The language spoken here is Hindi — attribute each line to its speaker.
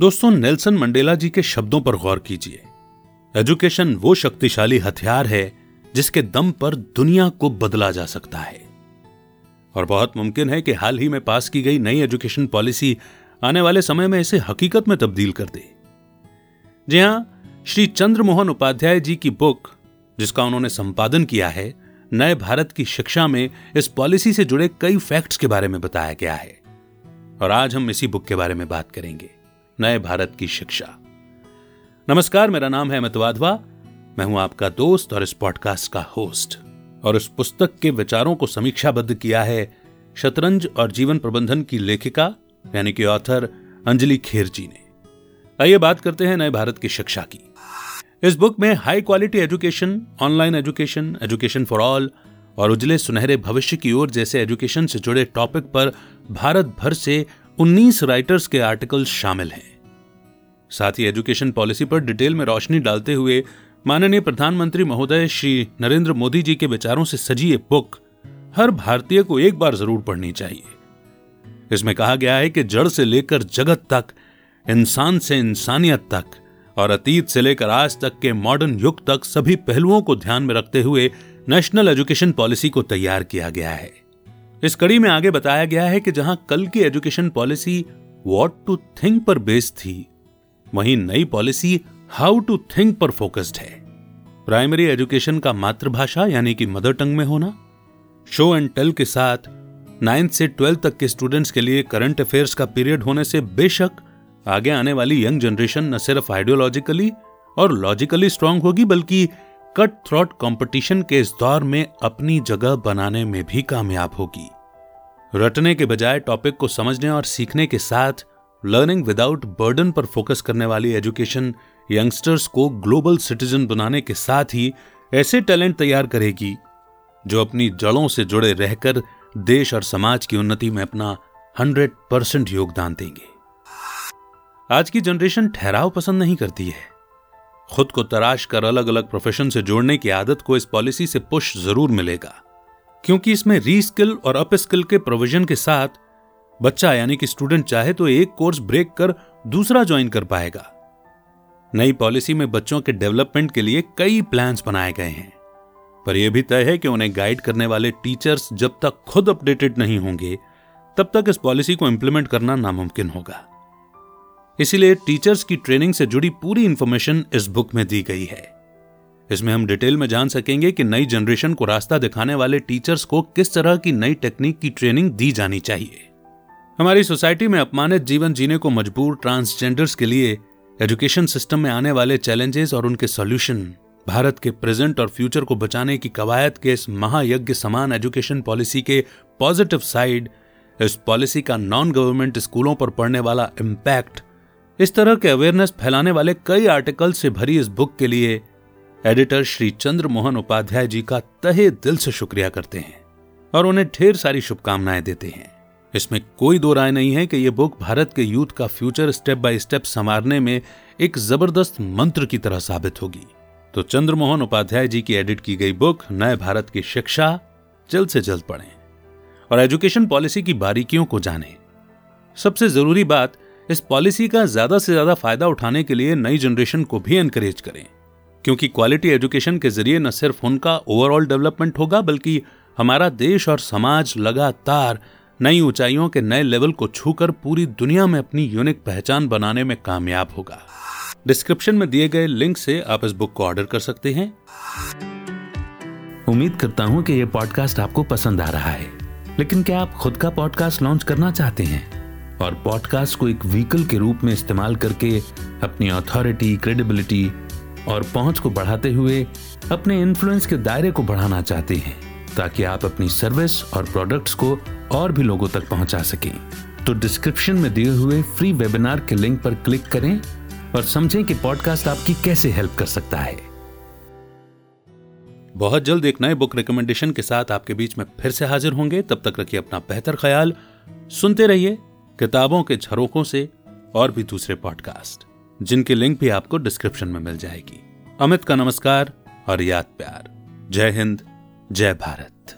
Speaker 1: दोस्तों, नेल्सन मंडेला जी के शब्दों पर गौर कीजिए। एजुकेशन वो शक्तिशाली हथियार है, जिसके दम पर दुनिया को बदला जा सकता है। और बहुत मुमकिन है कि हाल ही में पास की गई नई एजुकेशन पॉलिसी आने वाले समय में इसे हकीकत में तब्दील कर दे। जी हाँ, श्री चंद्रमोहन उपाध्याय जी की बुक, जिसका उन्होंने संपादन किया है, नए भारत की शिक्षा में इस पॉलिसी से जुड़े कई फैक्ट्स के बारे में बताया गया है। और आज हम इसी बुक के बारे में बात करेंगे। नए भारत की शिक्षा। नमस्कार, मेरा नाम है अमित वाधवा। मैं हूँ आपका दोस्त और इस पॉडकास्ट का होस्ट और इस पुस्तक के विचारों को समीक्षाबद्ध किया है शतरंज और जीवन प्रबंधन की लेखिका, यानी कि ऑथर अंजलि खेर जी ने। आइए बात करते हैं नए भारत की शिक्षा की। इस बुक में high quality education online education education for all और उजले सुनहरे भविष्य की ओर जैसे एजुकेशन से जुड़े टॉपिक पर भारत भर से 19 राइटर्स के आर्टिकल्स शामिल हैं। साथ ही एजुकेशन पॉलिसी पर डिटेल में रोशनी डालते हुए माननीय प्रधानमंत्री महोदय श्री नरेंद्र मोदी जी के विचारों से सजी ये बुक हर भारतीय को एक बार ज़रूर पढ़नी चाहिए। इसमें कहा गया है कि जड़ से लेकर जगत तक, इंसान से इंसानियत तक और अतीत से लेकर आज तक के मॉडर्न युग तक सभी पहलुओं को ध्यान में रखते हुए नेशनल एजुकेशन पॉलिसी को तैयार किया गया है। इस कड़ी में आगे बताया गया है कि जहाँ कल की education policy what to think पर बेस्ड थी वहीं नई पॉलिसी हाउ टू थिंक पर फोकस्ड है। प्राइमरी एजुकेशन का मातृभाषा यानी कि मदर टंग में होना, शो एंड टेल के साथ नाइन्थ से ट्वेल्थ तक के स्टूडेंट्स के लिए करंट अफेयर्स का पीरियड होने से बेशक आगे आने वाली यंग जनरेशन न सिर्फ़ आइडियोलॉजिकली और लॉजिकली स्ट्रांग होगी, बल्कि कट थ्रॉट कंपटीशन के इस दौर में अपनी जगह बनाने में भी कामयाब होगी। रटने के बजाय टॉपिक को समझने और सीखने के साथ लर्निंग विदाउट बर्डन पर फोकस करने वाली एजुकेशन यंगस्टर्स को ग्लोबल सिटीजन बनाने के साथ ही ऐसे टैलेंट तैयार करेगी, जो अपनी जड़ों से जुड़े रहकर देश और समाज की उन्नति में अपना हंड्रेड परसेंट योगदान देंगे। आज की जनरेशन ठहराव पसंद नहीं करती है। खुद को तराश कर अलग अलग प्रोफेशन से जोड़ने की आदत को इस पॉलिसी से पुश ज़रूर मिलेगा, क्योंकि इसमें रीस्किल और अपस्किल के प्रोविज़न के साथ बच्चा यानी कि स्टूडेंट चाहे तो एक कोर्स ब्रेक कर दूसरा ज्वाइन कर पाएगा। नई पॉलिसी में बच्चों के डेवलपमेंट के लिए कई प्लान्स बनाए गए हैं, पर यह भी तय है कि उन्हें गाइड करने वाले टीचर्स जब तक खुद अपडेटेड नहीं होंगे, तब तक इस पॉलिसी को इंप्लीमेंट करना नामुमकिन होगा। इसीलिए टीचर्स की ट्रेनिंग से जुड़ी पूरी इंफॉर्मेशन इस बुक में दी गई है। इसमें हम डिटेल में जान सकेंगे कि नई जनरेशन को रास्ता दिखाने वाले टीचर्स को किस तरह की नई टेक्निक की ट्रेनिंग दी जानी चाहिए। हमारी सोसाइटी में अपमानित जीवन जीने को मजबूर ट्रांसजेंडर्स के लिए एजुकेशन सिस्टम में आने वाले चैलेंजेस और उनके सॉल्यूशन, भारत के प्रेजेंट और फ्यूचर को बचाने की कवायद के इस महायज्ञ समान एजुकेशन पॉलिसी के पॉजिटिव साइड, इस पॉलिसी का नॉन गवर्नमेंट स्कूलों पर पड़ने वाला इम्पैक्ट, इस तरह के अवेयरनेस फैलाने वाले कई आर्टिकल से भरी इस बुक के लिए एडिटर श्री चंद्र मोहन उपाध्याय जी का तहे दिल से शुक्रिया करते हैं और उन्हें ढेर सारी शुभकामनाएँ देते हैं। इसमें कोई दो राय नहीं है कि यह बुक भारत के यूथ का फ्यूचर स्टेप बाय स्टेप संवारने में एक ज़बरदस्त मंत्र की तरह साबित होगी। तो चंद्रमोहन उपाध्याय जी की एडिट की गई बुक, नए भारत की शिक्षा, जल्द से जल्द पढ़ें। और एजुकेशन पॉलिसी की बारीकियों को जानें। सबसे ज़रूरी बात, इस पॉलिसी का ज़्यादा से ज़्यादा फ़ायदा उठाने के लिए नई जनरेशन को भी एनकरेज करें। क्योंकि क्वालिटी एजुकेशन के ज़रिए न सिर्फ़ उनका ओवरऑल डेवलपमेंट होगा, बल्कि हमारा देश और समाज लगातार नई ऊंचाइयों के नए लेवल को छूकर पूरी दुनिया में अपनी यूनिक पहचान बनाने में कामयाब होगा। डिस्क्रिप्शन में दिए गए लिंक से आप इस बुक को ऑर्डर कर सकते हैं।
Speaker 2: उम्मीद करता हूँ कि यह पॉडकास्ट आपको पसंद आ रहा है। लेकिन क्या आप खुद का पॉडकास्ट लॉन्च करना चाहते हैं? और पॉडकास्ट को एक व्हीकल के रूप में इस्तेमाल करके अपनी अथॉरिटी क्रेडिबिलिटी और पहुँच को बढ़ाते हुए अपने इन्फ्लुएंस के दायरे को बढ़ाना चाहते हैं। ताकि आप अपनी सर्विस और प्रोडक्ट्स को और भी लोगों तक पहुँचा सकें। तो डिस्क्रिप्शन में दिए हुए फ्री वेबिनार के लिंक पर क्लिक करें और समझें कि पॉडकास्ट आपकी कैसे हेल्प कर सकता है।
Speaker 1: बहुत जल्द एक नए बुक रिकमेंडेशन के साथ आपके बीच में फिर से हाजिर होंगे। तब तक रखिए अपना बेहतर ख्याल। सुनते रहिए किताबों के झरोकों से और भी दूसरे पॉडकास्ट जिनकी लिंक भी आपको डिस्क्रिप्शन में मिल जाएगी। अमित का नमस्कार और याद प्यार। जय हिंद। जय भारत।